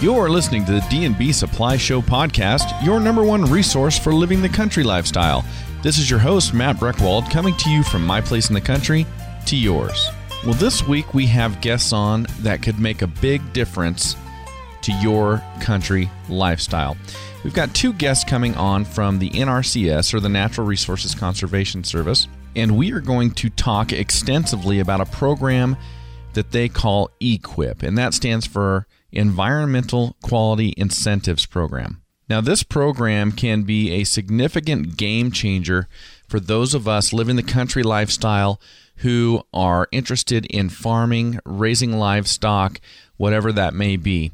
You're listening to the D&B Supply Show podcast, your number one resource for living the country lifestyle. This is your host, Matt Breckwald, coming to you from my place in the country to yours. Well, this week we have guests on that could make a big difference to your country lifestyle. We've got two guests coming on from the NRCS, or the Natural Resources Conservation Service, and we are going to talk extensively about a program that they call EQIP, and that stands for Environmental Quality Incentives Program. Now, this program can be a significant game changer for those of us living the country lifestyle who are interested in farming, raising livestock, whatever that may be.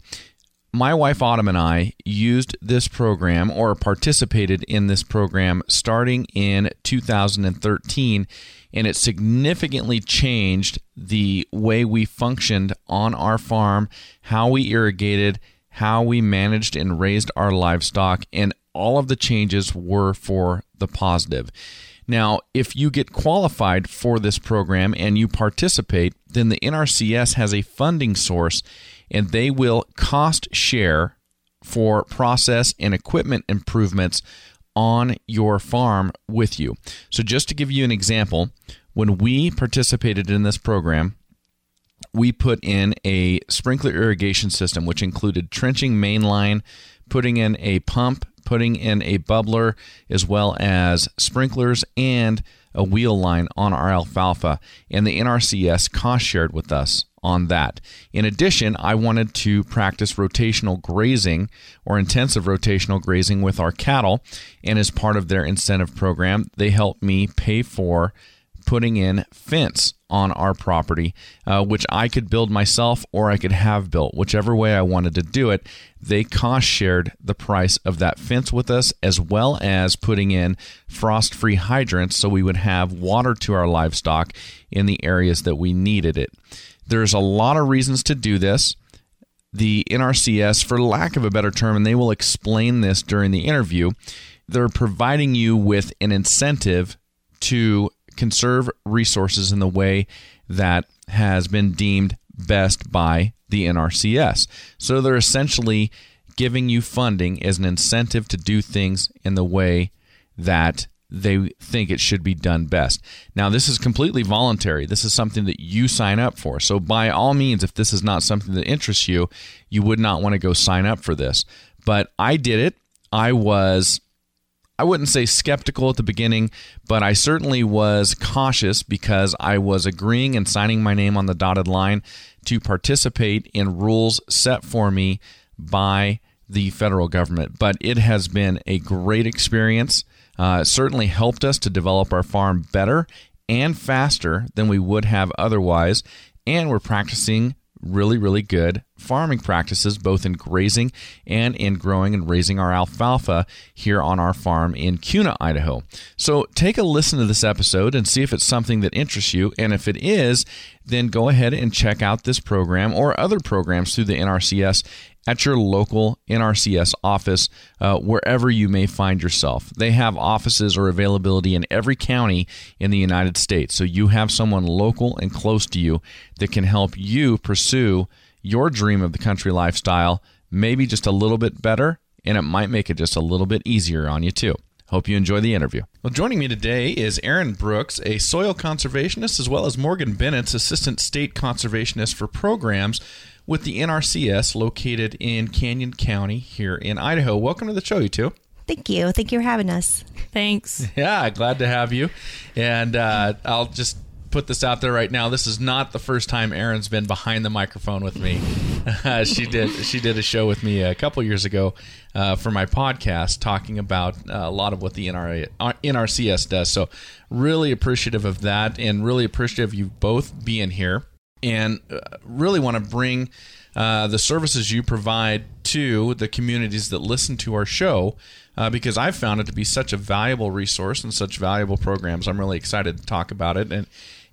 My wife Autumn and I used this program or participated in this program starting in 2013 and it significantly changed the way we functioned on our farm, how we irrigated, how we managed and raised our livestock, and all of the changes were for the positive. Now, if you get qualified for this program and you participate, then the NRCS has a funding source and they will cost share for process and equipment improvements on your farm with you. So, just to give you an example, when we participated in this program, we put in a sprinkler irrigation system, which included trenching main line, putting in a pump, putting in a bubbler, as well as sprinklers and a wheel line on our alfalfa. And the NRCS cost shared with us on that. In addition, I wanted to practice rotational grazing or intensive rotational grazing with our cattle. And as part of their incentive program, they helped me pay for putting in fence on our property, uh, which I could build myself or I could have built, whichever way I wanted to do it. They cost shared the price of that fence with us, as well as putting in frost free hydrants so we would have water to our livestock in the areas that we needed it. There's a lot of reasons to do this. The NRCS, for lack of a better term, and they will explain this during the interview, they're providing you with an incentive to conserve resources in the way that has been deemed best by the NRCS. So they're essentially giving you funding as an incentive to do things in the way that they think it should be done best. Now, this is completely voluntary. This is something that you sign up for. So, by all means, if this is not something that interests you, you would not want to go sign up for this. But I did it. I was, I wouldn't say skeptical at the beginning, but I certainly was cautious because I was agreeing and signing my name on the dotted line to participate in rules set for me by the federal government. But it has been a great experience. Uh, certainly helped us to develop our farm better and faster than we would have otherwise. And we're practicing really, really good farming practices, both in grazing and in growing and raising our alfalfa here on our farm in Kuna, Idaho. So take a listen to this episode and see if it's something that interests you. And if it is, then go ahead and check out this program or other programs through the NRCS at your local NRCS office, uh, wherever you may find yourself. They have offices or availability in every county in the United States. So you have someone local and close to you that can help you pursue your dream of the country lifestyle, maybe just a little bit better, and it might make it just a little bit easier on you too. Hope you enjoy the interview. Well, joining me today is Erin Brooks, a soil conservationist, as well as Morgan Bennett, assistant state conservationist for programs with the NRCS located in Canyon County here in Idaho. Welcome to the show, you two. Thank you. Thank you for having us. Thanks. Yeah, glad to have you. And uh, I'll just put this out there right now. This is not the first time Erin's been behind the microphone with me. Uh, she did she did a show with me a couple years ago uh, for my podcast, talking about uh, a lot of what the NR, NRCS does. So really appreciative of that, and really appreciative of you both being here and uh, really want to bring uh, the services you provide to the communities that listen to our show uh, because I've found it to be such a valuable resource and such valuable programs. I'm really excited to talk about it and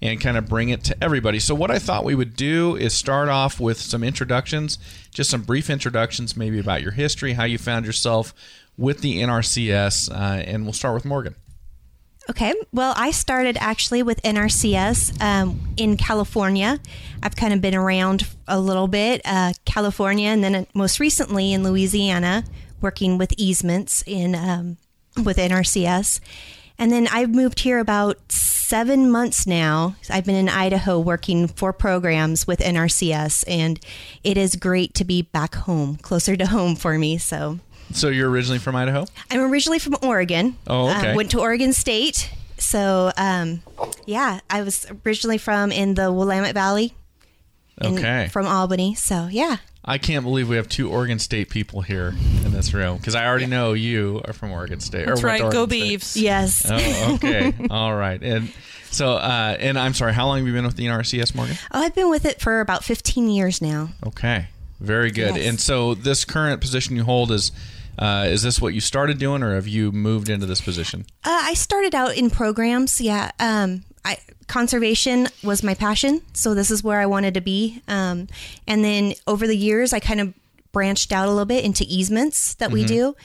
and kind of bring it to everybody. So what I thought we would do is start off with some introductions, just some brief introductions, maybe about your history, how you found yourself with the NRCS, uh, and we'll start with Morgan. Okay. Well, I started actually with NRCS um, in California. I've kind of been around a little bit, uh, California, and then most recently in Louisiana, working with easements in um, with NRCS. And then I've moved here about seven months now. I've been in Idaho working for programs with NRCS, and it is great to be back home, closer to home for me. So So you're originally from Idaho? I'm originally from Oregon. Oh, okay. Uh, went to Oregon State. So, um, yeah, I was originally from in the Willamette Valley. in- Okay. From Albany. So, yeah. I can't believe we have two Oregon State people here in this room because I already know you are from Oregon State. That's or right. to Go Oregon State. Beavs. Yes. Oh, okay. All right. And so, uh, and I'm sorry, how long have you been with the NRCS, Morgan? Oh, I've been with it for about 15 years now. Okay. Very good. Yes. And so, this current position you hold is. Uh, is this what you started doing, or have you moved into this position? Uh, I started out in programs. Yeah. Um, I, conservation was my passion. So, this is where I wanted to be. Um, and then over the years, I kind of branched out a little bit into easements that we do.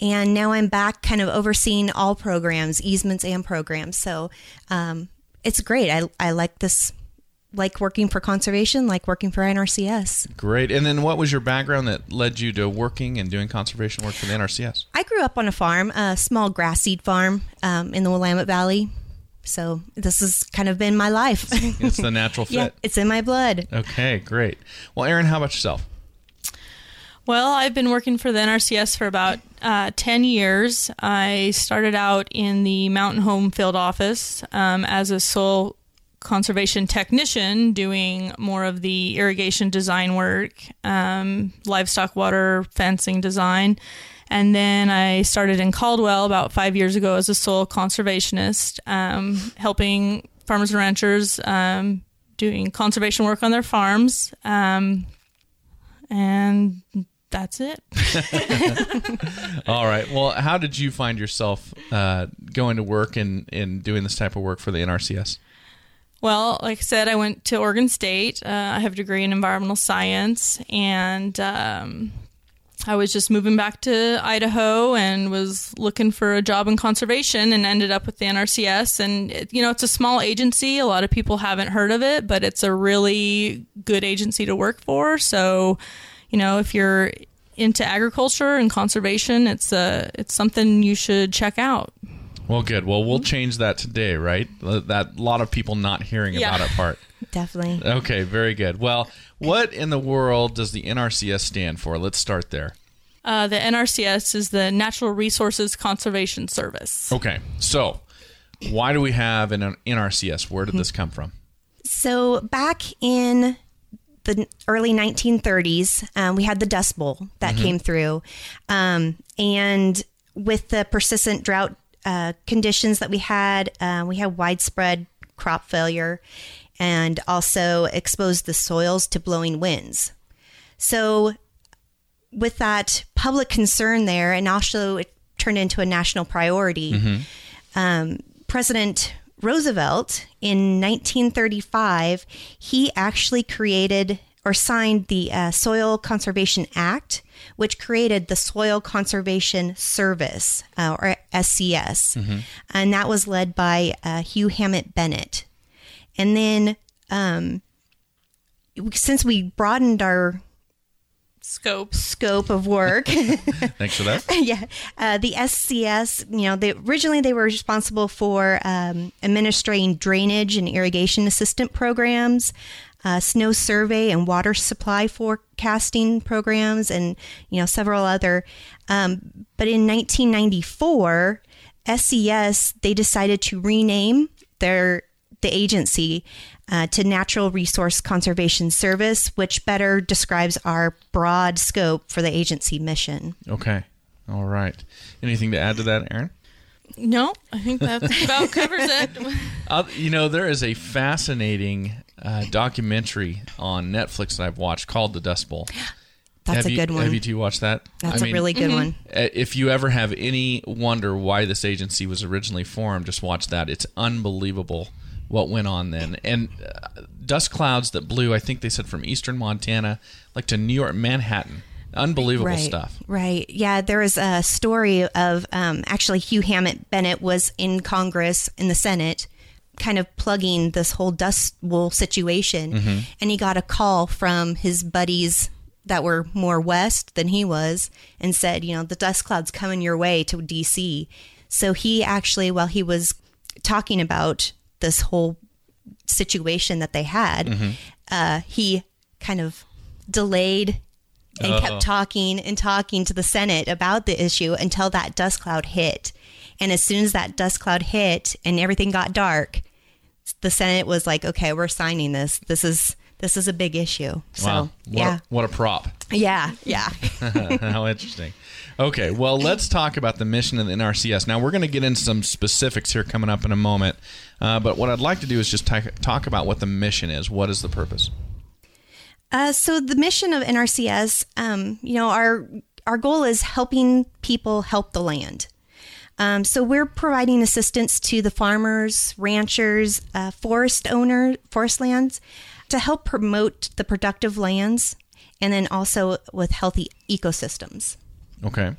And now I'm back kind of overseeing all programs, easements and programs. So, um, it's great. I, I like this, like working for conservation, like working for NRCS. Great. And then, what was your background that led you to working and doing conservation work for the NRCS? I grew up on a farm, a small grass seed farm um, in the Willamette Valley. So this has kind of been my life. It's the natural fit. yeah, it's in my blood. Okay, great. Well, Erin, how about yourself? Well, I've been working for the NRCS for about uh, 10 years. I started out in the Mountain Home Field Office um, as a soil conservation technician, doing more of the irrigation design work, um, livestock water fencing design. And then I started in Caldwell about five years ago as a soil conservationist, um, helping farmers and ranchers um, doing conservation work on their farms. Um, and that's it. All right. Well, how did you find yourself uh, going to work and, and doing this type of work for the NRCS? Well, like I said, I went to Oregon State. Uh, I have a degree in environmental science, and um, I was just moving back to Idaho and was looking for a job in conservation and ended up with the NRCS. And, it, you know, it's a small agency. A lot of people haven't heard of it, but it's a really good agency to work for. So, you know, if you're into agriculture and conservation, it's a it's something you should check out. Well, good. Well, we'll change that today, right? That a lot of people not hearing Yeah. about it part. Definitely. Okay, very good. Well, what in the world does the NRCS stand for? Let's start there. Uh, the NRCS is the Natural Resources Conservation Service. Okay, so why do we have an NRCS? Where did this come from? So back in the early 1930s, um, we had the Dust Bowl that came through, um, and with the persistent drought uh, conditions that we had, uh, we had widespread crop failure, and also exposed the soils to blowing winds. So with that public concern there, and also it turned into a national priority. Um, President Roosevelt in 1935, he actually created or signed the uh, Soil Conservation Act, which created the Soil Conservation Service, uh, or SCS, and that was led by uh, Hugh Hammond Bennett. And then, um, since we broadened our Scopes. scope of work. Thanks for that. yeah, uh, the SCS. You know, they originally they were responsible for um, administering drainage and irrigation assistant programs, uh, snow survey and water supply forecasting programs, and you know several other. Um, but in 1994, SCS they decided to rename their the agency uh, to Natural Resource Conservation Service, which better describes our broad scope for the agency mission. Okay. All right. Anything to add to that, Erin? No, I think that about covers it. Uh, you know, there is a fascinating uh, documentary on Netflix that I've watched called The Dust Bowl. That's have a you, good one. Have you two watched that? That's I a mean, really good one. uh, If you ever have any wonder why this agency was originally formed, just watch that. It's unbelievable what went on then. And uh, dust clouds that blew, I think they said from eastern Montana, like to New York, Manhattan. Unbelievable right, stuff. Right. Yeah. There was a story of um, actually Hugh Hammond Bennett was in Congress in the Senate, kind of plugging this whole dust bowl situation, Mm-hmm. and he got a call from his buddies that were more west than he was, and said, you know, the dust cloud's coming your way to D.C. So he actually, while he was talking about this whole situation that they had, Mm-hmm. uh, he kind of delayed and Oh. kept talking and talking to the Senate about the issue until that dust cloud hit. And as soon as that dust cloud hit and everything got dark, the Senate was like, "Okay, we're signing this. This is this is a big issue." So, wow. What yeah, A, what a prop. yeah, yeah. How interesting. Okay, well, let's talk about the mission of the NRCS. Now, we're going to get into some specifics here coming up in a moment. Uh, but what I'd like to do is just ta- talk about what the mission is. What is the purpose? Uh, so the mission of NRCS, um, you know, our our goal is helping people help the land. Um, so we're providing assistance to the farmers, ranchers, uh, forest owner, forest lands, to help promote the productive lands, and then also with healthy ecosystems. Okay.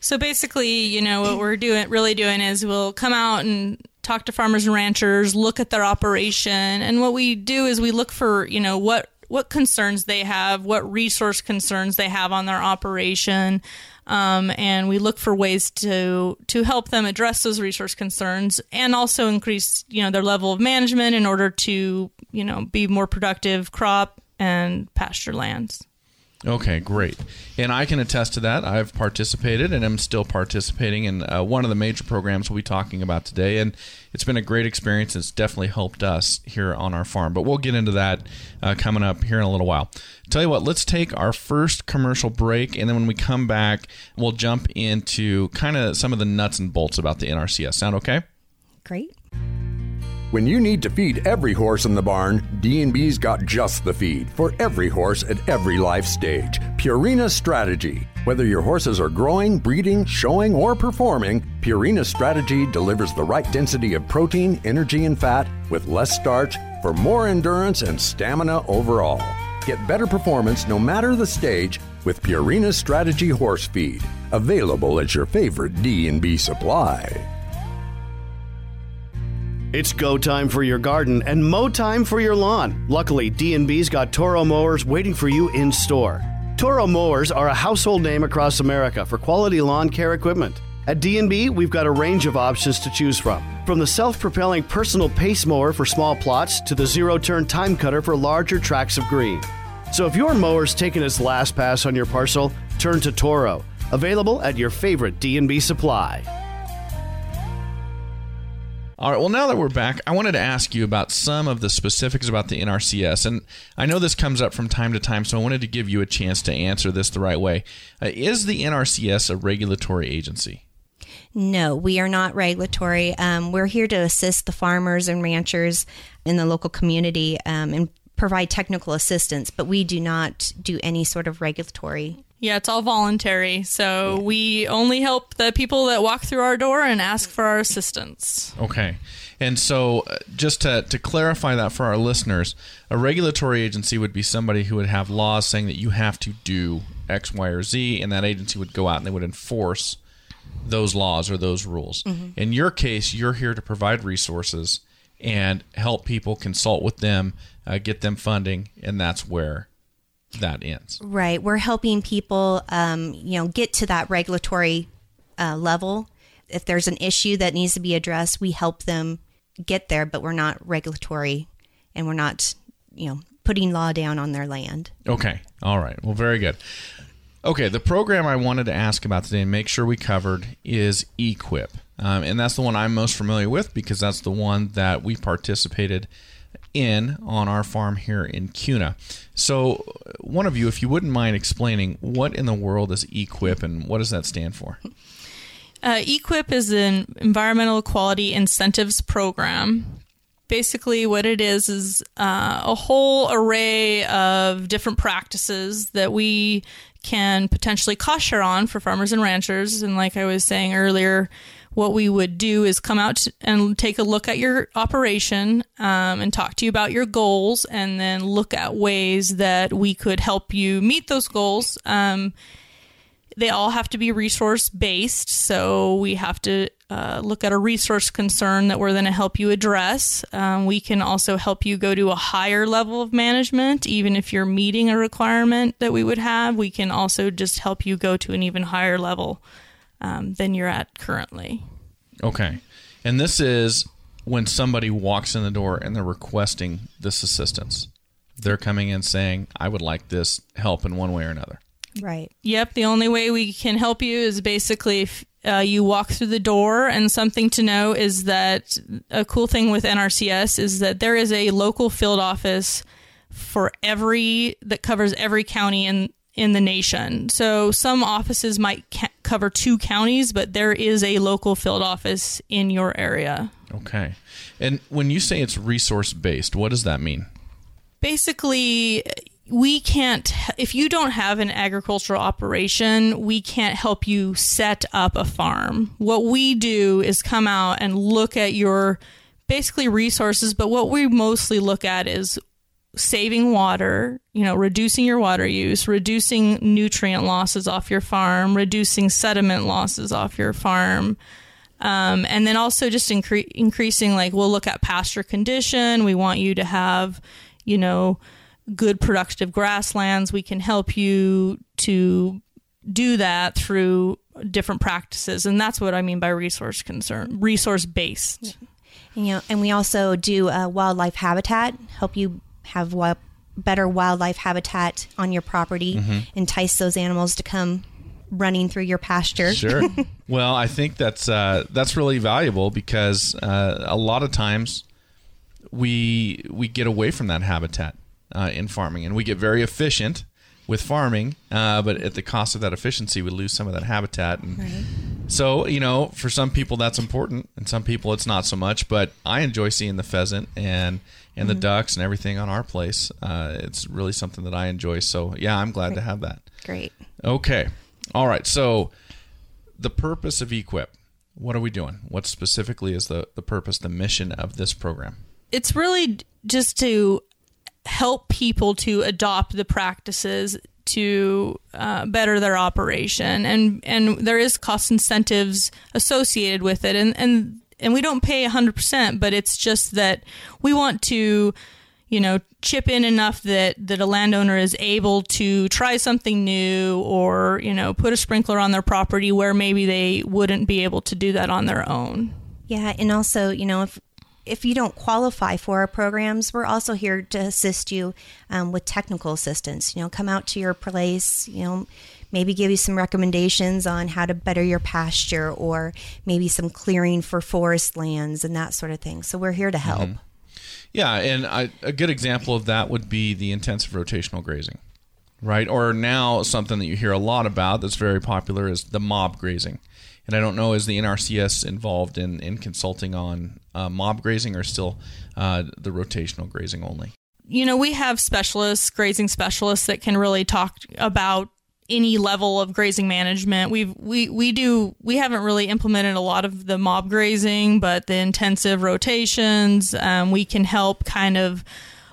So basically, you know, what we're doing really doing is we'll come out and talk to farmers and ranchers, look at their operation, and what we do is we look for, you know, what what concerns they have, what resource concerns they have on their operation, um, and we look for ways to to help them address those resource concerns and also increase, you know, their level of management in order to, you know, be more productive crop and pasture lands. Okay, great. And I can attest to that. I've participated and am still participating in uh, one of the major programs we'll be talking about today. And it's been a great experience. It's definitely helped us here on our farm. But we'll get into that uh, coming up here in a little while. Tell you what, let's take our first commercial break. And then when we come back, we'll jump into kind of some of the nuts and bolts about the NRCS. Sound okay? Great. When you need to feed every horse in the barn, D&B's got just the feed for every horse at every life stage. Purina Strategy. Whether your horses are growing, breeding, showing, or performing, Purina Strategy delivers the right density of protein, energy, and fat with less starch for more endurance and stamina overall. Get better performance no matter the stage with Purina Strategy Horse Feed, available at your favorite D&B supply. It's go time for your garden and mow time for your lawn. Luckily, D&B's got Toro mowers waiting for you in store. Toro mowers are a household name across America for quality lawn care equipment. At D&B, we've got a range of options to choose from. From the self-propelling personal pace mower for small plots to the zero-turn TimeCutter for larger tracts of green. So if your mower's taken its last pass on your parcel, turn to Toro, available at your favorite D&B supply. All right. Well, now that we're back, I wanted to ask you about some of the specifics about the NRCS. And I know this comes up from time to time, so I wanted to give you a chance to answer this the right way. Uh, is the NRCS a regulatory agency? No, we are not regulatory. Um, we're here to assist the farmers and ranchers in the local community um, and provide technical assistance, but we do not do any sort of regulatory. Yeah, it's all voluntary. So we only help the people that walk through our door and ask for our assistance. Okay. And so, uh, just to, to clarify that for our listeners, a regulatory agency would be somebody who would have laws saying that you have to do X, Y, or Z, and that agency would go out and they would enforce those laws or those rules. In your case, you're here to provide resources and help people, consult with them, uh, get them funding, and that's where that ends. Right. We're helping people, um, you know, get to that regulatory uh, level. If there's an issue that needs to be addressed, we help them get there, but we're not regulatory and we're not, you know, putting law down on their land. Okay. All right. Well, very good. Okay. The program I wanted to ask about today and make sure we covered is EQIP. Um, and that's the one I'm most familiar with because that's the one that we participated in on our farm here in Kuna. So, one of you, if you wouldn't mind explaining what in the world is EQIP and what does that stand for? Uh, EQIP is an environmental quality incentives program. Basically, what it is is uh, a whole array of different practices that we can potentially cost share on for farmers and ranchers. And like I was saying earlier, what we would do is come out and take a look at your operation um, and talk to you about your goals and then look at ways that we could help you meet those goals. Um, they all have to be resource based, so we have to uh, look at a resource concern that we're going to help you address. Um, we can also help you go to a higher level of management, even if you're meeting a requirement that we would have. We can also just help you go to an even higher level um, than you're at currently. Okay. And this is when somebody walks in the door and they're requesting this assistance. They're coming in saying, I would like this help in one way or another. Right. Yep. The only way we can help you is basically if uh, you walk through the door. And something to know is that a cool thing with NRCS is that there is a local field office for every that covers every county in in the nation. So some offices might ca- cover two counties, but there is a local field office in your area. Okay. And when you say it's resource based, what does that mean? Basically, we can't if you don't have an agricultural operation we can't help you set up a farm what we do is come out and look at your basically resources but what we mostly look at is saving water you know reducing your water use reducing nutrient losses off your farm reducing sediment losses off your farm um, and then also just incre- increasing like we'll look at pasture condition we want you to have you know good productive grasslands. We can help you to do that through different practices, and that's what I mean by resource concern, resource based. You know, and we also do uh, wildlife habitat, help you have wild, better wildlife habitat on your property, entice those animals to come running through your pasture. Sure. well, I think that's uh, that's really valuable because uh, a lot of times we we get away from that habitat uh, in farming, and we get very efficient with farming, uh, but at the cost of that efficiency, we lose some of that habitat. And so, you know, for some people that's important, and some people it's not so much. But I enjoy seeing the pheasant and and the ducks and everything on our place. Uh, it's really something that I enjoy. So, yeah, I'm glad to have that. Great. Okay. All right. So, the purpose of EQIP. What are we doing? What specifically is the, the purpose, the mission of this program? It's really just to help people to adopt the practices to uh, better their operation, and and there is cost incentives associated with it, and and and we don't pay 100%, but it's just that we want to you know chip in enough that that a landowner is able to try something new or you know put a sprinkler on their property where maybe they wouldn't be able to do that on their own Yeah, and also, you know, if if you don't qualify for our programs, we're also here to assist you um, with technical assistance. You know, come out to your place. You know, maybe give you some recommendations on how to better your pasture, or maybe some clearing for forest lands and that sort of thing. So we're here to help. Yeah, and I, a good example of that would be the intensive rotational grazing, right? Or now something that you hear a lot about that's very popular is the mob grazing. And I don't know, is the NRCS involved in, in consulting on uh, mob grazing or still uh, the rotational grazing only? you know, we have specialists, grazing specialists that can really talk about any level of grazing management. We've we we do we haven't really implemented a lot of the mob grazing, but the intensive rotations, um, we can help kind of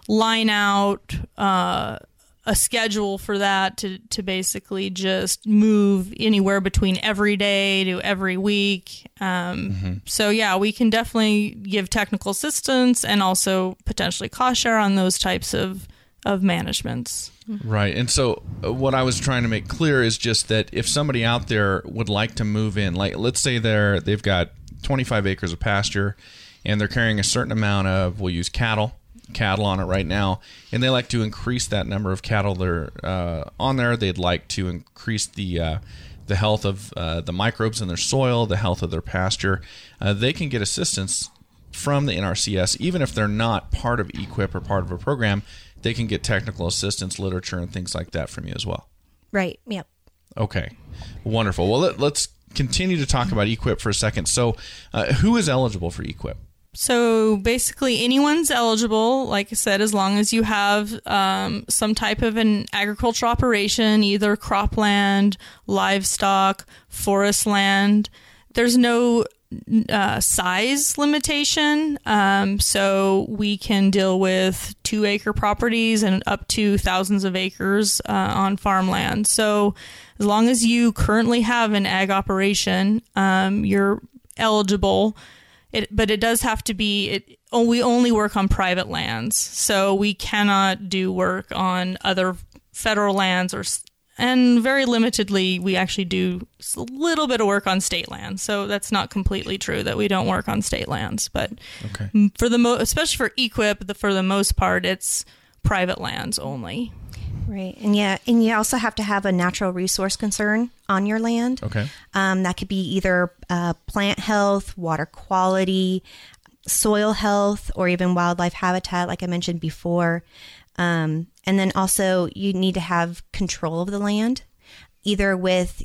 line out uh, a schedule for that to to basically just move anywhere between every day to every week. Um, So yeah, we can definitely give technical assistance and also potentially cost share on those types of of managements. Right. And so uh, what I was trying to make clear is just that if somebody out there would like to move in, like let's say they're they've got 25 acres of pasture and they're carrying a certain amount of we'll use cattle cattle on it right now and they like to increase that number of cattle that are uh, on there they'd like to increase the uh, the health of uh, the microbes in their soil the health of their pasture uh, they can get assistance from the NRCS even if they're not part of EQIP or part of a program they can get technical assistance literature and things like that from you as well Right. Yep. Okay, wonderful. Well, let, us continue to talk about EQIP for a second. So, uh, who is eligible for EQIP? So basically, anyone's eligible. Like I said, as long as you have um, some type of an agricultural operation, either cropland, livestock, forest land, there's no uh, size limitation. Um, so we can deal with two acre properties and up to thousands of acres uh, on farmland. So as long as you currently have an ag operation, um, you're eligible. It, but it does have to be it. Oh, we only work on private lands, so we cannot do work on other federal lands or and very limitedly we actually do a little bit of work on state lands so that's not completely true that we don't work on state lands but Okay. for the mo- especially for EQIP the, for the most part it's private lands only Right. And yeah, and you also have to have a natural resource concern on your land. Okay. Um, that could be either uh, plant health, water quality, soil health, or even wildlife habitat, like I mentioned before. Um, and then also, you need to have control of the land, either with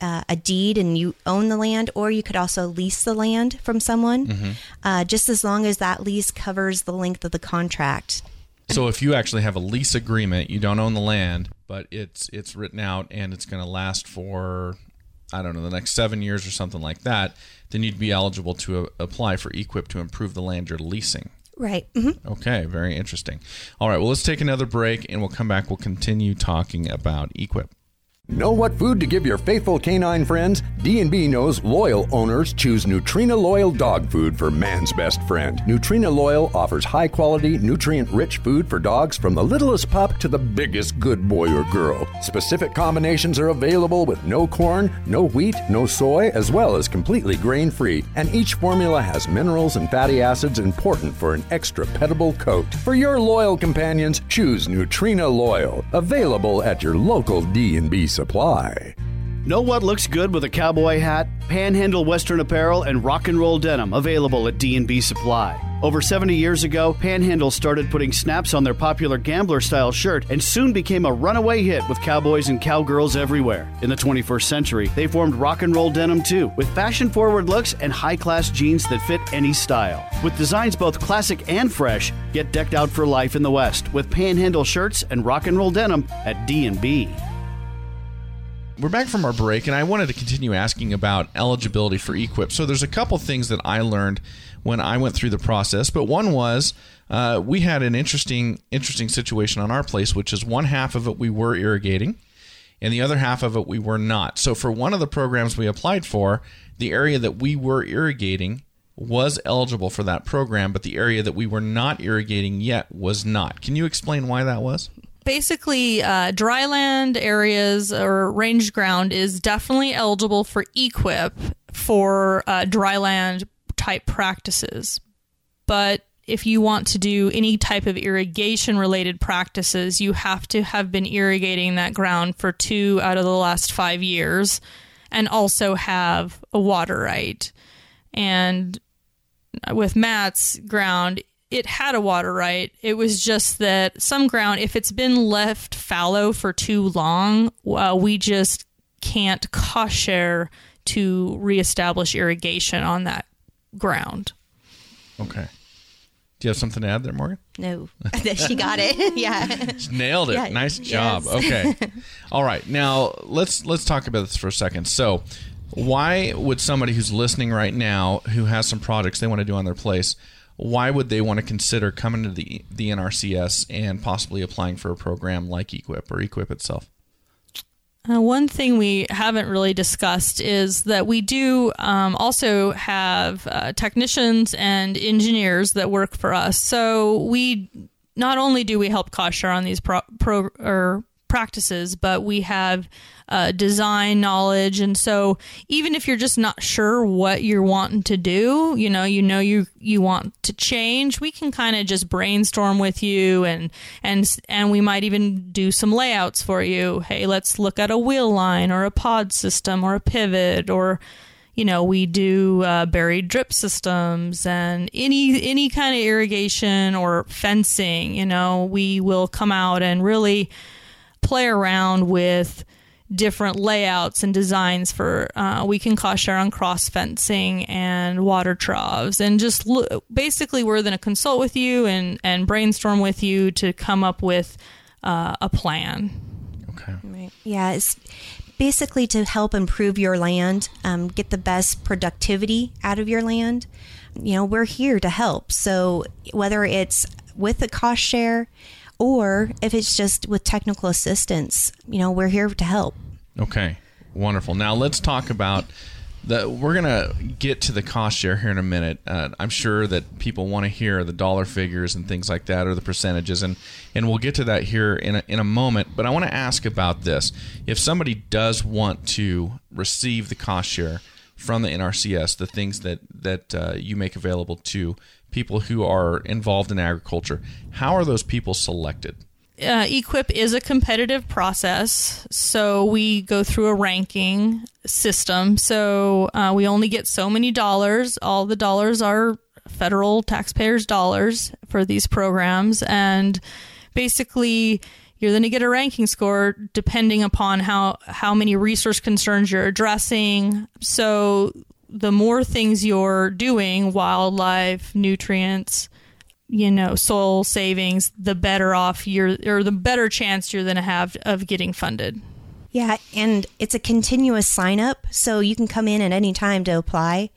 uh, a deed and you own the land, or you could also lease the land from someone, uh, just as long as that lease covers the length of the contract. So if you actually have a lease agreement, you don't own the land, but it's it's written out and it's going to last for I don't know the next seven years or something like that, then you'd be eligible to uh, apply for EQIP to improve the land you're leasing. Right. hmm Okay, very interesting. All right, well let's take another break and we'll come back. We'll continue talking about EQIP. Know what food to give your faithful canine friends? D&B knows loyal owners choose Nutrena Loyall dog food for man's best friend. Nutrena Loyall offers high-quality, nutrient-rich food for dogs from the littlest pup to the biggest good boy or girl. Specific combinations are available with no corn, no wheat, no soy, as well as completely grain-free. And each formula has minerals and fatty acids important for an extra petable coat. For your loyal companions, choose Nutrena Loyall. Available at your local D&B supply. Know what looks good with a cowboy hat? Panhandle Western Apparel and Rock and Roll Denim available at D&B Supply. Over 70 years ago, Panhandle started putting snaps on their popular gambler style shirt and soon became a runaway hit with cowboys and cowgirls everywhere. In the 21st century, they formed Rock and Roll Denim too, with fashion forward looks and high class jeans that fit any style. With designs both classic and fresh, get decked out for life in the West with Panhandle shirts and Rock and Roll Denim at D&B. We're back from our break, and I wanted to continue asking about eligibility for EQIP. So there's a couple things that I learned when I went through the process, but one was uh, we had an interesting interesting situation on our place, which is one half of it we were irrigating, and the other half of it we were not. So for one of the programs we applied for, the area that we were irrigating was eligible for that program, but the area that we were not irrigating yet was not. Can you explain why that was? Basically uh, dryland areas or range ground is definitely eligible for EQIP for uh, dryland type practices. But if you want to do any type of irrigation related practices you have to have been irrigating that ground for two out of the last five years and also have a water right. And with matt's ground it had a water right. It was just that some ground, if it's been left fallow for too long, uh, we just can't cost share to reestablish irrigation on that ground. Okay. Do you have something to add there, Morgan? No, she got it. yeah. Just nailed it. Yeah, nice job. yes. Okay. All right. Now let's let's talk about this for a second. So, why would somebody who's listening right now who has some projects they want to do on their place, why would they want to consider coming to the the NRCS and possibly applying for a program like EQIP or EQIP itself? Uh, one thing we haven't really discussed is that we do um, also have uh, technicians and engineers that work for us. So we not only do we help cost share on these pro, pro or practices, but we have uh, design knowledge, and so even if you're just not sure what you're wanting to do, you know, you know you you want to change, we can kind of just brainstorm with you, and and and we might even do some layouts for you. Hey, let's look at a wheel line or a pod system or a pivot or you know we do uh, buried drip systems and any any kind of irrigation or fencing you know we will come out and really play around with different layouts and designs for uh, we can cost share on cross fencing and water troughs and just look, basically we're going to consult with you and and brainstorm with you to come up with uh, a plan Okay. Right. Yeah, it's basically to help improve your land, um, get the best productivity out of your land. You know, we're here to help. So whether it's with a cost share or if it's just with technical assistance, you know, we're here to help. Okay. Wonderful. Now let's talk about the. We're gonna get to the cost share here in a minute. Uh, I'm sure that people want to hear the dollar figures and things like that, or the percentages, and and we'll get to that here in a, in a moment. But I want to ask about this: if somebody does want to receive the cost share from the NRCS, the things that that uh, you make available to people who are involved in agriculture, how are those people selected? uh, EQIP is a competitive process so we go through a ranking system. So uh, we only get so many dollars. All the dollars are federal taxpayers dollars for these programs. And basically you're going to get a ranking score depending upon how how many resource concerns you're addressing. So the more things you're doing wildlife nutrients you know soil savings the better off you're or the better chance you're going to have of getting funded Yeah, and it's a continuous sign up, so you can come in at any time to apply.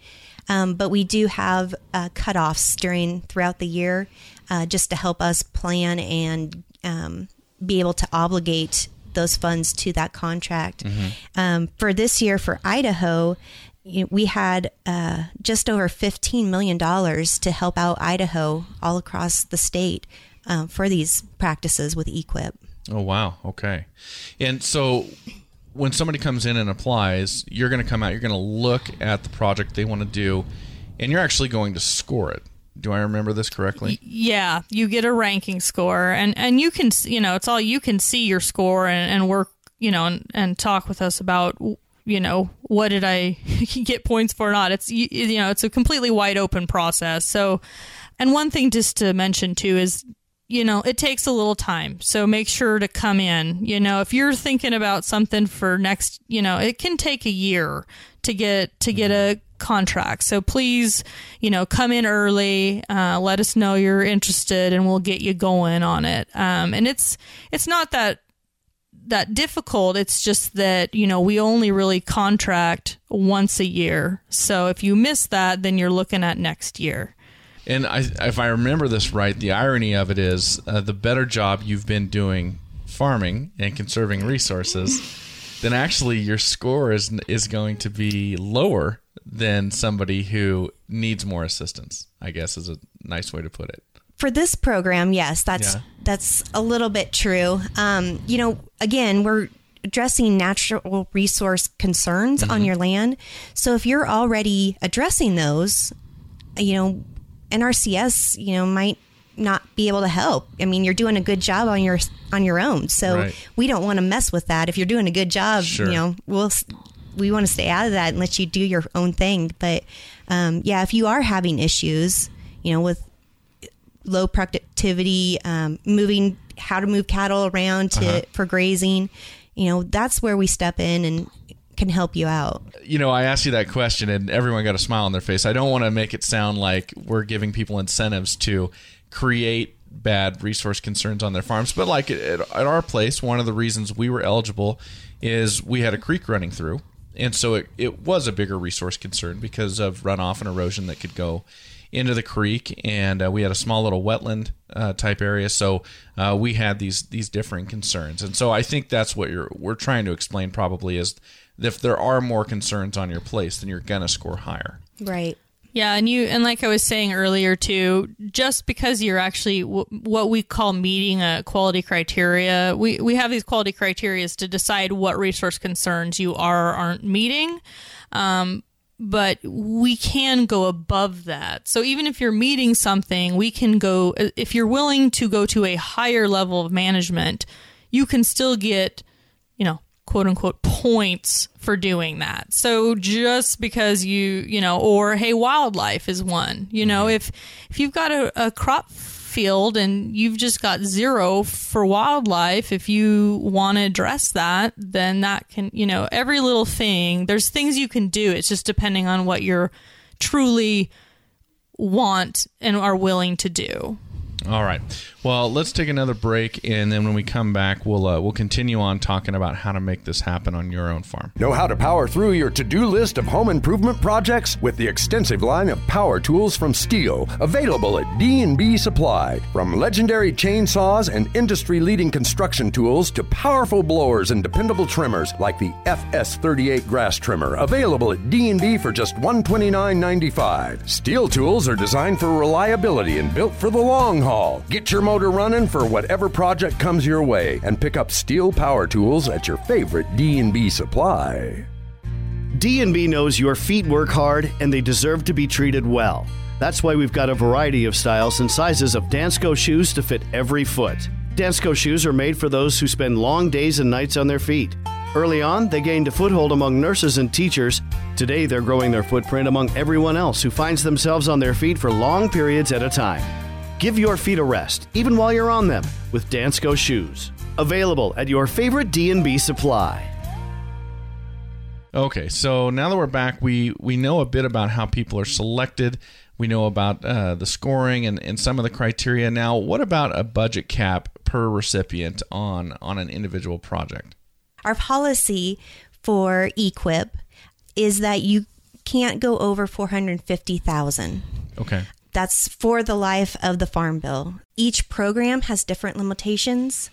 Um, but we do have uh, cutoffs during throughout the year, uh, just to help us plan and um, be able to obligate those funds to that contract. Um, for this year, for Idaho, you we had uh, just over fifteen million dollars to help out Idaho all across the state um, for these practices with EQIP. Oh wow, okay. And so when somebody comes in and applies, you're going to come out, you're going to look at the project they want to do, and you're actually going to score it. Do I remember this correctly? yeah you get a ranking score and and you can you know it's all you can see your score and, and work you know and, and talk with us about you know what did i get points for or not? It's you, you know it's a completely wide open process. So and one thing just to mention too is you know it takes a little time. So make sure to come in. You know if you're thinking about something for next you know it can take a year to get to get a contract. So please you know come in early uh, let us know you're interested and we'll get you going on it. Um, and it's it's not that that difficult it's just that you know we only really contract once a year so if you miss that then you're looking at next year And I, if I remember this right, the irony of it is uh, the better job you've been doing farming and conserving resources, then actually your score is is going to be lower than somebody who needs more assistance. I guess is a nice way to put it. For this program, yes, that's Yeah. that's a little bit true. Um, you know, again, we're addressing natural resource concerns on your land. So if you're already addressing those, you know, NRCS, you know, might not be able to help. I mean, you're doing a good job on your on your own. So Right. we don't want to mess with that. If you're doing a good job, Sure. you know, we'll we want to stay out of that and let you do your own thing. But um, yeah, if you are having issues, you know, with low productivity, um, moving how to move cattle around to for grazing. You know, that's where we step in and can help you out. you know, I asked you that question and everyone got a smile on their face. I don't want to make it sound like we're giving people incentives to create bad resource concerns on their farms, but like at, at our place, one of the reasons we were eligible is we had a creek running through. And so it, it was a bigger resource concern because of runoff and erosion that could go into the creek, and uh, we had a small little wetland uh, type area. So uh, we had these these differing concerns, and so I think that's what you're we're trying to explain. Probably is if there are more concerns on your place, then you're gonna score higher. Right. Yeah, and you and like I was saying earlier too, just because you're actually w- what we call meeting a quality criteria, we we have these quality criteria to decide what resource concerns you are or aren't meeting. Um, but we can go above that. So even if you're meeting something, we can go if you're willing to go to a higher level of management, you can still get, you know, quote unquote points for doing that. So just because you, you know, or hey, wildlife is one. You know, mm-hmm. if if you've got a, a crop field and you've just got zero for wildlife, if you want to address that, then that can, you know, every little thing, there's things you can do. It's just depending on what you're truly want and are willing to do. All right. Well, let's take another break, and then when we come back, we'll uh, we'll continue on talking about how to make this happen on your own farm. Know how to power through your to-do list of home improvement projects with the extensive line of power tools from Stihl, available at D&B Supply. From legendary chainsaws and industry-leading construction tools to powerful blowers and dependable trimmers like the FS38 grass trimmer, available at D&B for just $129.95. Stihl tools are designed for reliability and built for the long haul. Get your motor running for whatever project comes your way and pick up Stihl power tools at your favorite D&B Supply. D&B knows your feet work hard and they deserve to be treated well. That's why we've got a variety of styles and sizes of Dansko shoes to fit every foot. Dansko shoes are made for those who spend long days and nights on their feet. Early on, they gained a foothold among nurses and teachers. Today, they're growing their footprint among everyone else who finds themselves on their feet for long periods at a time. Give your feet a rest, even while you're on them, with Dansko shoes. Available at your favorite D&B supply. Okay, so now that we're back, we we know a bit about how people are selected. We know about uh, the scoring and, and some of the criteria. Now, what about a budget cap per recipient on on an individual project? Our policy for EQIP is that you can't go over 450,000. Okay. That's for the life of the farm bill. Each program has different limitations.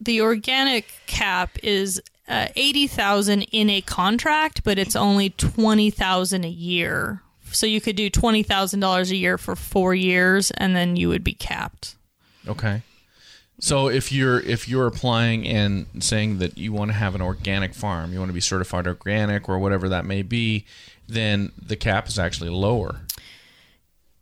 The organic cap is uh, 80,000 in a contract, but it's only 20,000 a year. So you could do $20,000 a year for 4 years and then you would be capped. Okay. So if you're if you're applying and saying that you want to have an organic farm, you want to be certified organic or whatever that may be, then the cap is actually lower.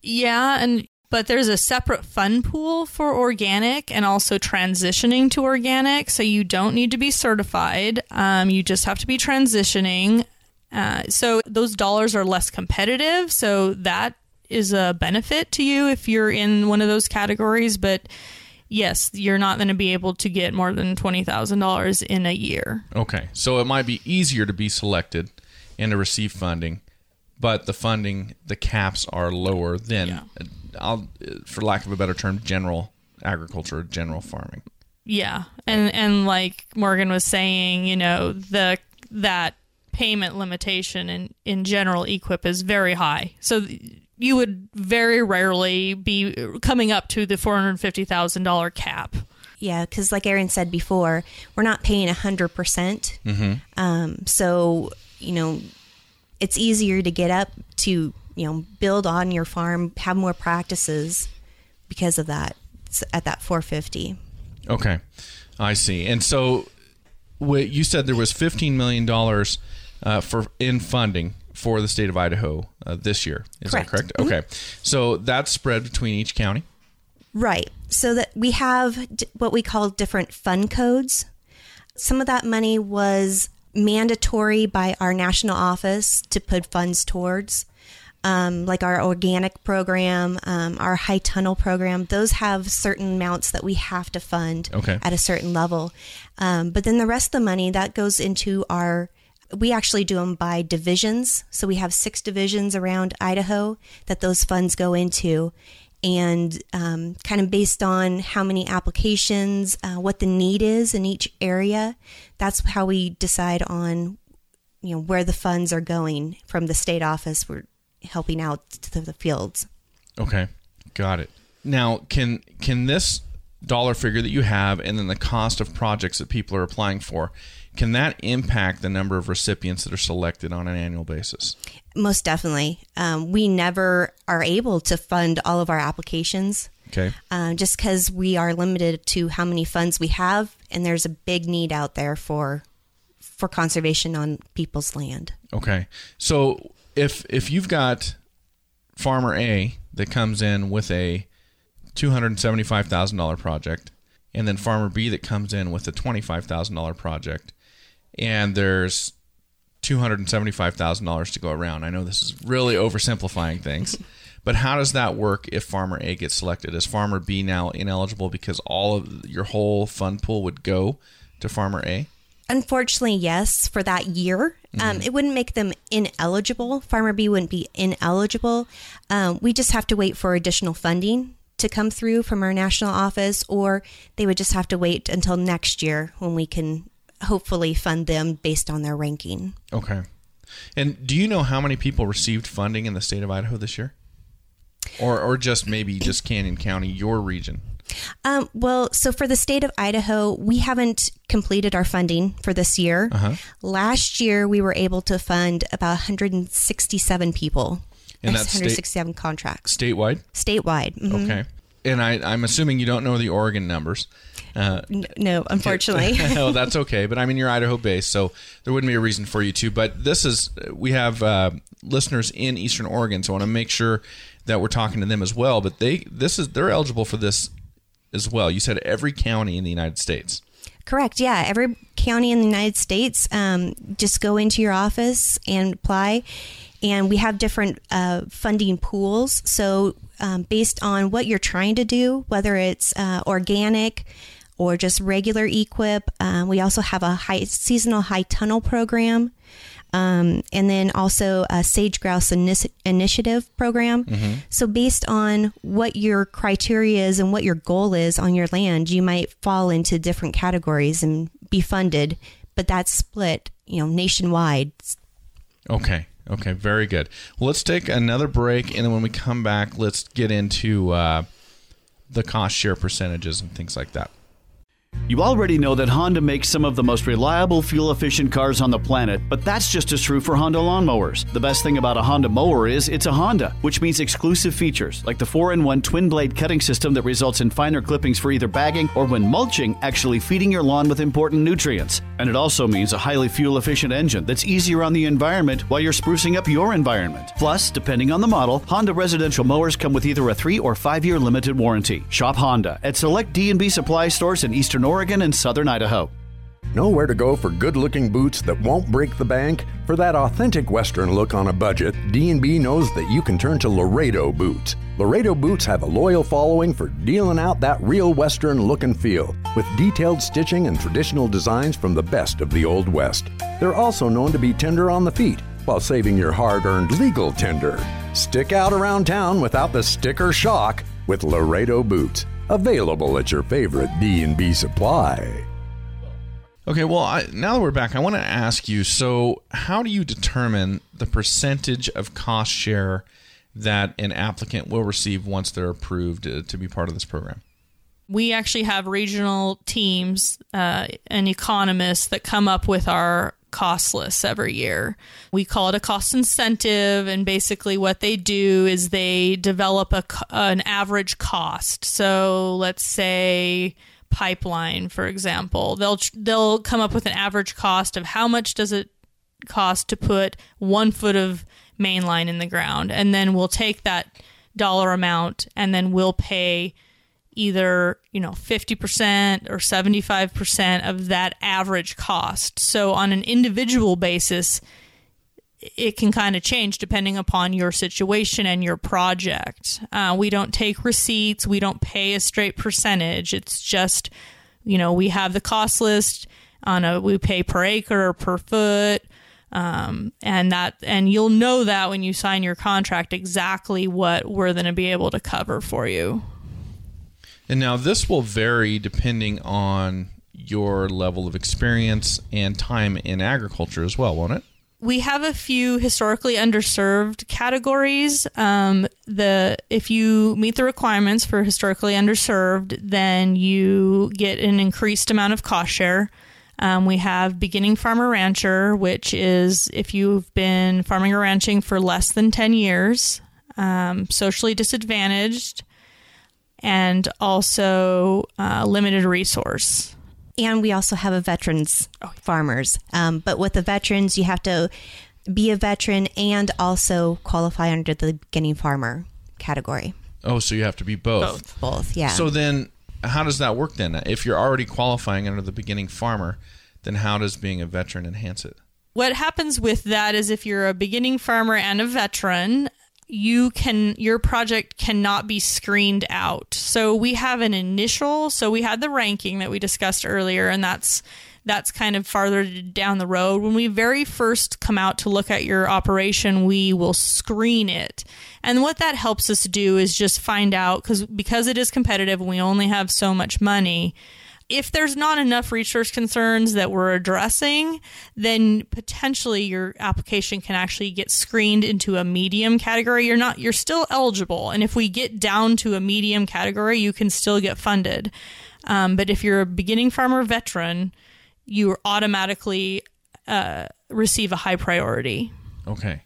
Yeah, and but there's a separate fund pool for organic and also transitioning to organic. So you don't need to be certified. Um, you just have to be transitioning. Uh, so those dollars are less competitive. So that is a benefit to you if you're in one of those categories. But yes, you're not going to be able to get more than $20,000 in a year. Okay. So it might be easier to be selected and to receive funding, but the funding, the caps are lower than, Yeah. Uh, I'll, uh, for lack of a better term, general agriculture, general farming. Yeah. And and like Morgan was saying, you know, the that payment limitation in in general EQIP is very high. So th- you would very rarely be uh, coming up to the $450,000 cap. Yeah, because like Erin said before, we're not paying 100%. percent mm-hmm. Um, so, you know, it's easier to get up to, you know, build on your farm, have more practices because of that s- at that 450. Okay, I see. And so, you said there was fifteen million dollars uh, for in funding for the state of Idaho uh, this year. Is that Correct. correct? Okay, so that's spread between each county. Right. So that we have d- what we call different fund codes. Some of that money was mandatory by our national office to put funds towards, um, like our organic program, um, our high tunnel program. Those have certain amounts that we have to fund Okay. at a certain level. Um, but then the rest of the money that goes into our we actually do them by divisions. So we have six divisions around Idaho that those funds go into. And um, kind of based on how many applications, uh, what the need is in each area, that's how we decide on, you know, where the funds are going from the state office. We're helping out to the fields. Okay, got it. Now, can can this dollar figure that you have, and then the cost of projects that people are applying for, can that impact the number of recipients that are selected on an annual basis? Most definitely. Um, we never are able to fund all of our applications. Okay. uh, just because we are limited to how many funds we have, and there's a big need out there for for conservation on people's land. Okay. So if if you've got farmer A that comes in with a two hundred and seventy five thousand dollar project, and then farmer B that comes in with a twenty five thousand dollar project, and there's two hundred and seventy five thousand dollars to go around. I know this is really oversimplifying things. But how does that work if farmer A gets selected? Is farmer B now ineligible because all of your whole fund pool would go to farmer A? Unfortunately, yes, for that year, um, it wouldn't make them ineligible. Farmer B wouldn't be ineligible. Um, we just have to wait for additional funding to come through from our national office, or they would just have to wait until next year when we can hopefully fund them based on their ranking. Okay. And do you know how many people received funding in the state of Idaho this year? Or, or just maybe just Canyon County, your region? Um, well, so for the state of Idaho, we haven't completed our funding for this year. Uh-huh. Last year, we were able to fund about 167 people. And that's state- 167 contracts Statewide? statewide. Mhm. Okay. And I, I'm assuming you don't know the Oregon numbers. Uh, N- No, unfortunately. oh, that's okay. But I mean, you're Idaho based, so there wouldn't be a reason for you to. But this is, we have uh, listeners in Eastern Oregon, so I want to make sure that we're talking to them as well. But they, this is, they're eligible for this as well. You said every county in the United States. Correct. Yeah. Every county in the United States, um, just go into your office and apply. And we have different uh, funding pools. So, um, based on what you're trying to do, whether it's uh, organic or just regular EQIP, um, we also have a high seasonal high tunnel program. Um, and then also a sage grouse Ini- initiative program. So, based on what your criteria is and what your goal is on your land, you might fall into different categories and be funded, but that's split, you know, nationwide. Okay. Okay. Very good. Well, let's take another break, and then when we come back, let's get into uh, the cost share percentages and things like that. You already know that Honda makes some of the most reliable fuel efficient cars on the planet, but that's just as true for Honda lawnmowers. The best thing about a Honda mower is it's a Honda, which means exclusive features like the 4 in 1 twin blade cutting system that results in finer clippings for either bagging or when mulching, actually feeding your lawn with important nutrients. And it also means a highly fuel efficient engine that's easier on the environment while you're sprucing up your environment. Plus, depending on the model, Honda residential mowers come with either a 3 or 5 year limited warranty. Shop Honda at select D&B supply stores in Eastern Oregon and Southern Idaho. Know where to go for good-looking boots that won't break the bank? For that authentic Western look on a budget, D&B knows that you can turn to Laredo Boots. Laredo Boots have a loyal following for dealing out that real Western look and feel, with detailed stitching and traditional designs from the best of the Old West. They're also known to be tender on the feet, while saving your hard-earned legal tender. Stick out around town without the sticker shock with Laredo Boots. Available at your favorite D&B supply. Okay, well, I, now that we're back, I want to ask you so, how do you determine the percentage of cost share that an applicant will receive once they're approved uh, to be part of this program? we actually have regional teams uh, and economists that come up with our cost lists every year. We call it a cost incentive, and basically what they do is they develop a an average cost. So let's say pipeline, for example, they'll they'll come up with an average cost of how much does it cost to put one foot of main line in the ground, and then we'll take that dollar amount and then we'll pay either you know 50% or 75% of that average cost. So on an individual basis it can kind of change depending upon your situation and your project. Uh, we don't take receipts. We don't pay a straight percentage. It's just you know we have the cost list on a we pay per acre or per foot um, and that and you'll know that when you sign your contract exactly what we're going to be able to cover for you And now this will vary depending on your level of experience and time in agriculture as well, won't it? we have a few historically underserved categories. Um, the if you meet the requirements for historically underserved, then you get an increased amount of cost share. Um, we have beginning farmer rancher, which is if you've been farming or ranching for less than ten years, um, socially disadvantaged, and also uh, limited resource. And we also have a veterans farmers. Um, but with the veterans, you have to be a veteran and also qualify under the beginning farmer category. Oh, so you have to be both. Both, yeah. So then, how does that work then? If you're already qualifying under the beginning farmer, then how does being a veteran enhance it? what happens with that is if you're a beginning farmer and a veteran you can your project cannot be screened out so we have an initial so we had the ranking that we discussed earlier and that's that's kind of farther down the road. When we very first come out to look at your operation, we will screen it. And what that helps us do is just find out because because it is competitive and we only have so much money, if there's not enough resource concerns that we're addressing, then potentially your application can actually get screened into a medium category. You're not you're still eligible. And if we get down to a medium category, you can still get funded. Um, but if you're a beginning farmer veteran, you automatically uh, receive a high priority. Okay.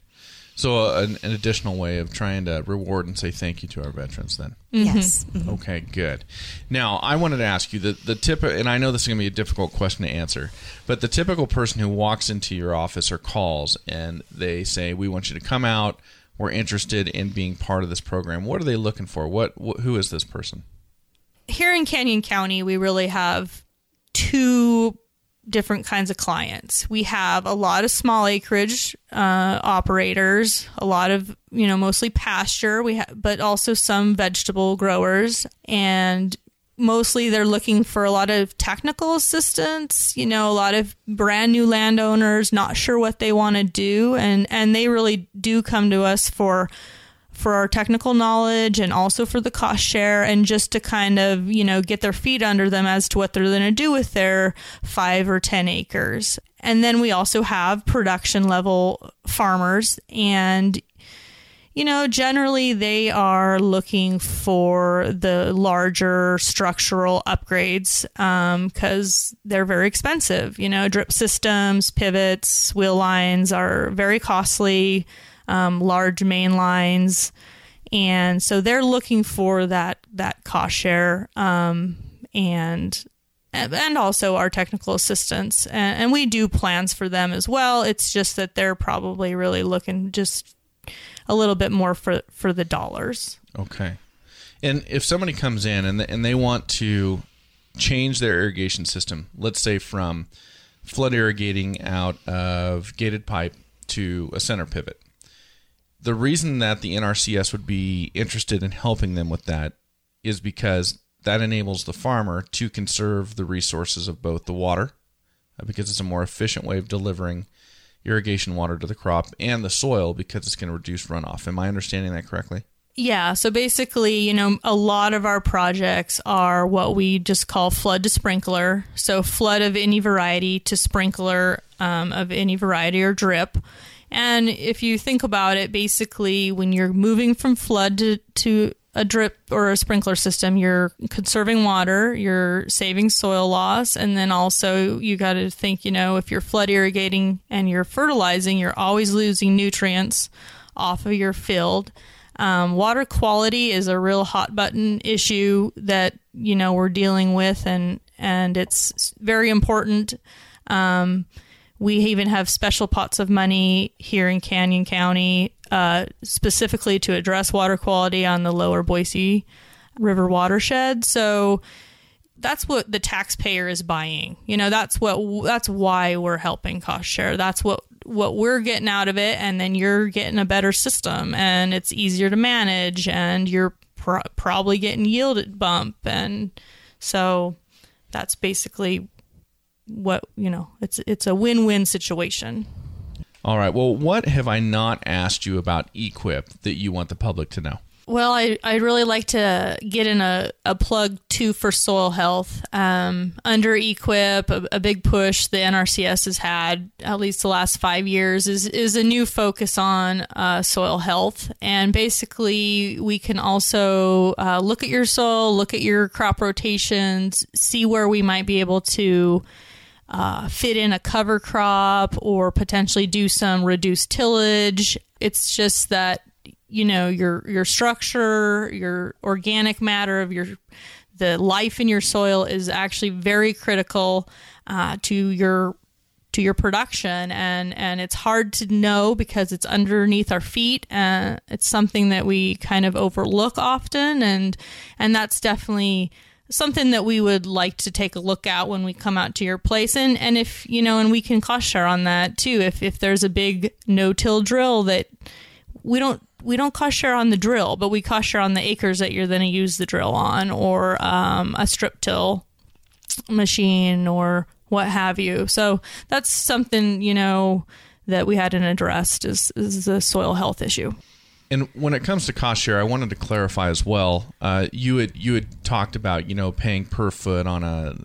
So uh, an, an, additional way of trying to reward and say thank you to our veterans then. Mm-hmm. Yes. Mm-hmm. Okay, good. Now, I wanted to ask you the the tip and I know this is going to be a difficult question to answer, but the typical person who walks into your office or calls and they say we want you to come out, we're interested in being part of this program. What are they looking for? What wh- who is this person? Here in Canyon County, we really have two different kinds of clients. We have a lot of small acreage uh, operators, a lot of you know mostly pasture. We have, but also some vegetable growers, and mostly they're looking for a lot of technical assistance. You know, a lot of brand new landowners not sure what they want to do, and and they really do come to us for for our technical knowledge and also for the cost share and just to kind of, you know, get their feet under them as to what they're going to do with their five or 10 acres. And then we also have production level farmers and, you know, generally they are looking for the larger structural upgrades because um, they're very expensive. You know, drip systems, pivots, wheel lines are very costly um, large main lines, and so they're looking for that that cost share um, and and also our technical assistance and, and, we do plans for them as well. It's just that they're probably really looking just a little bit more for for the dollars. Okay. And if somebody comes in and, and they want to change their irrigation system let's say from flood irrigating out of gated pipe to a center pivot the reason that the NRCS would be interested in helping them with that is because that enables the farmer to conserve the resources of both the water, uh, because it's a more efficient way of delivering irrigation water to the crop, and the soil because it's going to reduce runoff. Am I understanding that correctly? Yeah, so basically, you know, a lot of our projects are what we just call flood to sprinkler. So, flood of any variety to sprinkler um, of any variety or drip. And if you think about it, basically, when you're moving from flood to, to a drip or a sprinkler system, you're conserving water, you're saving soil loss, and then also you got to think, you know, if you're flood irrigating and you're fertilizing, you're always losing nutrients off of your field. Um, water quality is a real hot button issue that you know we're dealing with, and and it's very important. Um, we even have special pots of money here in Canyon County uh, specifically to address water quality on the lower Boise River watershed. So that's what the taxpayer is buying. You know, that's what that's why we're helping cost share. That's what what we're getting out of it and then you're getting a better system and it's easier to manage and you're pro- probably getting yield bump and so that's basically what you know it's it's a win-win situation all right well what have i not asked you about EQIP that you want the public to know well, I, I'd really like to get in a, a plug too for soil health. Um, under EQIP a, a, big push the NRCS has had, at least the last five years, is, is a new focus on uh, soil health. And basically, we can also uh, look at your soil, look at your crop rotations, see where we might be able to uh, fit in a cover crop or potentially do some reduced tillage. It's just that you know your your structure, your organic matter of your the life in your soil is actually very critical uh, to your to your production and and it's hard to know because it's underneath our feet and it's something that we kind of overlook often and and that's definitely something that we would like to take a look at when we come out to your place and and if you know and we can cost share on that too if if there's a big no-till drill that we don't we don't cost share on the drill but we cost share on the acres that you're going to use the drill on or um, a strip till machine or what have you. So that's something you know that we hadn't addressed is is the soil health issue. And when it comes to cost share, I wanted to clarify as well. Uh, you had you had talked about you know paying per foot on a,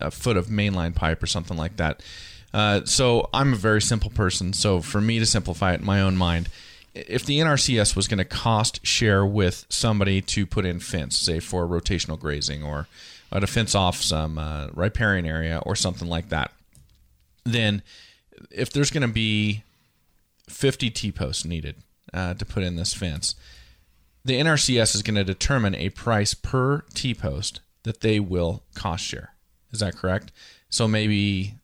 a foot of mainline pipe or something like that. Uh, so I'm a very simple person. So for me to simplify it in my own mind, if the NRCS was going to cost share with somebody to put in fence, say for rotational grazing or, or to fence off some uh, riparian area or something like that, then if there's going to be 50 T posts needed uh, to put in this fence, the NRCS is going to determine a price per T post that they will cost share. Is that correct? So maybe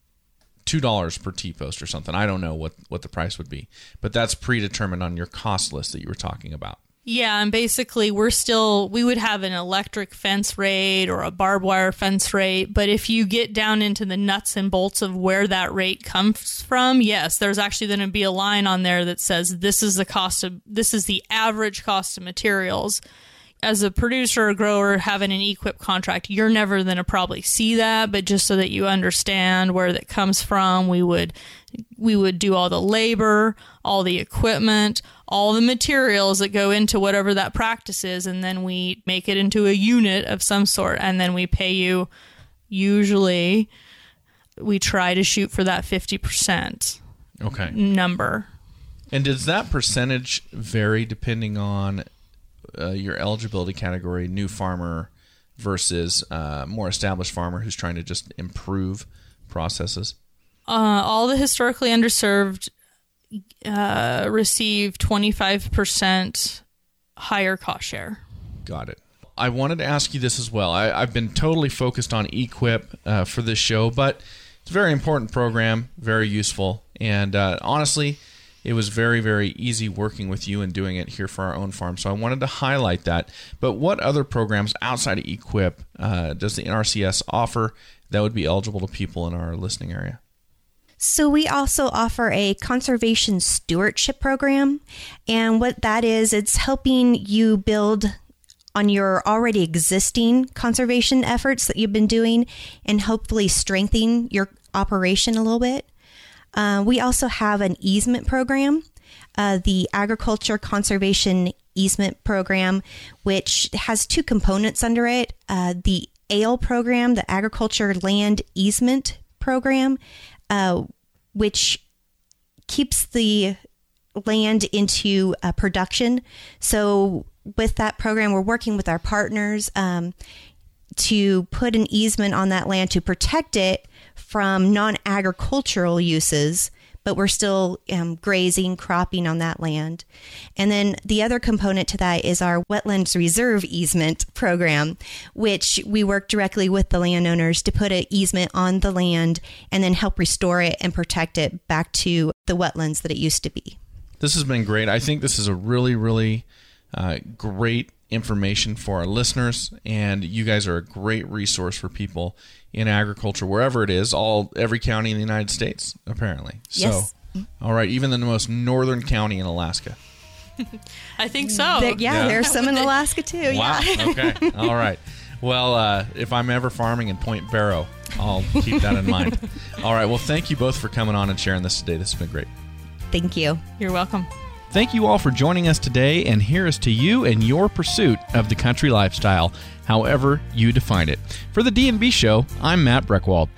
two dollars per T post or something. I don't know what what the price would be, but that's predetermined on your cost list that you were talking about. Yeah, and basically we're still we would have an electric fence rate or a barbed wire fence rate, but if you get down into the nuts and bolts of where that rate comes from, yes, there's actually going to be a line on there that says this is the cost of this is the average cost of materials as a producer or grower having an EQIP contract, you're never going to probably see that, but just so that you understand where that comes from, we would we would do all the labor, all the equipment, all the materials that go into whatever that practice is, and then we make it into a unit of some sort, and then we pay you. Usually, we try to shoot for that fifty percent Okay. number. And does that percentage vary depending on uh, your eligibility category, new farmer versus uh, more established farmer who's trying to just improve processes? Uh, all the historically underserved uh, receive 25% higher cost share. Got it. I wanted to ask you this as well. I, I've been totally focused on EQIP uh, for this show, but it's a very important program, very useful, and uh, honestly, it was very, very easy working with you and doing it here for our own farm. So I wanted to highlight that. But what other programs outside of EQIP uh, does the NRCS offer that would be eligible to people in our listening area? So, we also offer a conservation stewardship program. And what that is, it's helping you build on your already existing conservation efforts that you've been doing and hopefully strengthen your operation a little bit. Uh, we also have an easement program, uh, the Agriculture Conservation Easement Program, which has two components under it uh, the ALE program, the Agriculture Land Easement Program, uh, which keeps the land into uh, production. So, with that program, we're working with our partners um, to put an easement on that land to protect it from non agricultural uses, but we're still um, grazing, cropping on that land. And then the other component to that is our Wetlands Reserve Easement Program, which we work directly with the landowners to put an easement on the land and then help restore it and protect it back to the wetlands that it used to be. This has been great. I think this is a really, really uh, great information for our listeners, and you guys are a great resource for people in agriculture wherever it is. All every county in the United States, apparently. Yes. So, all right, even the most northern county in Alaska. I think so. There- yeah, Yeah. there's some in Alaska too. Wow. Yeah. okay. All right. Well, uh, if I'm ever farming in Point Barrow, I'll keep that in mind. All right. Well, thank you both for coming on and sharing this today. This has been great. Thank you. You're welcome. Thank you all for joining us today, and here is to you and your pursuit of the country lifestyle, however you define it. For the D&B Show, I'm Matt Breckwald.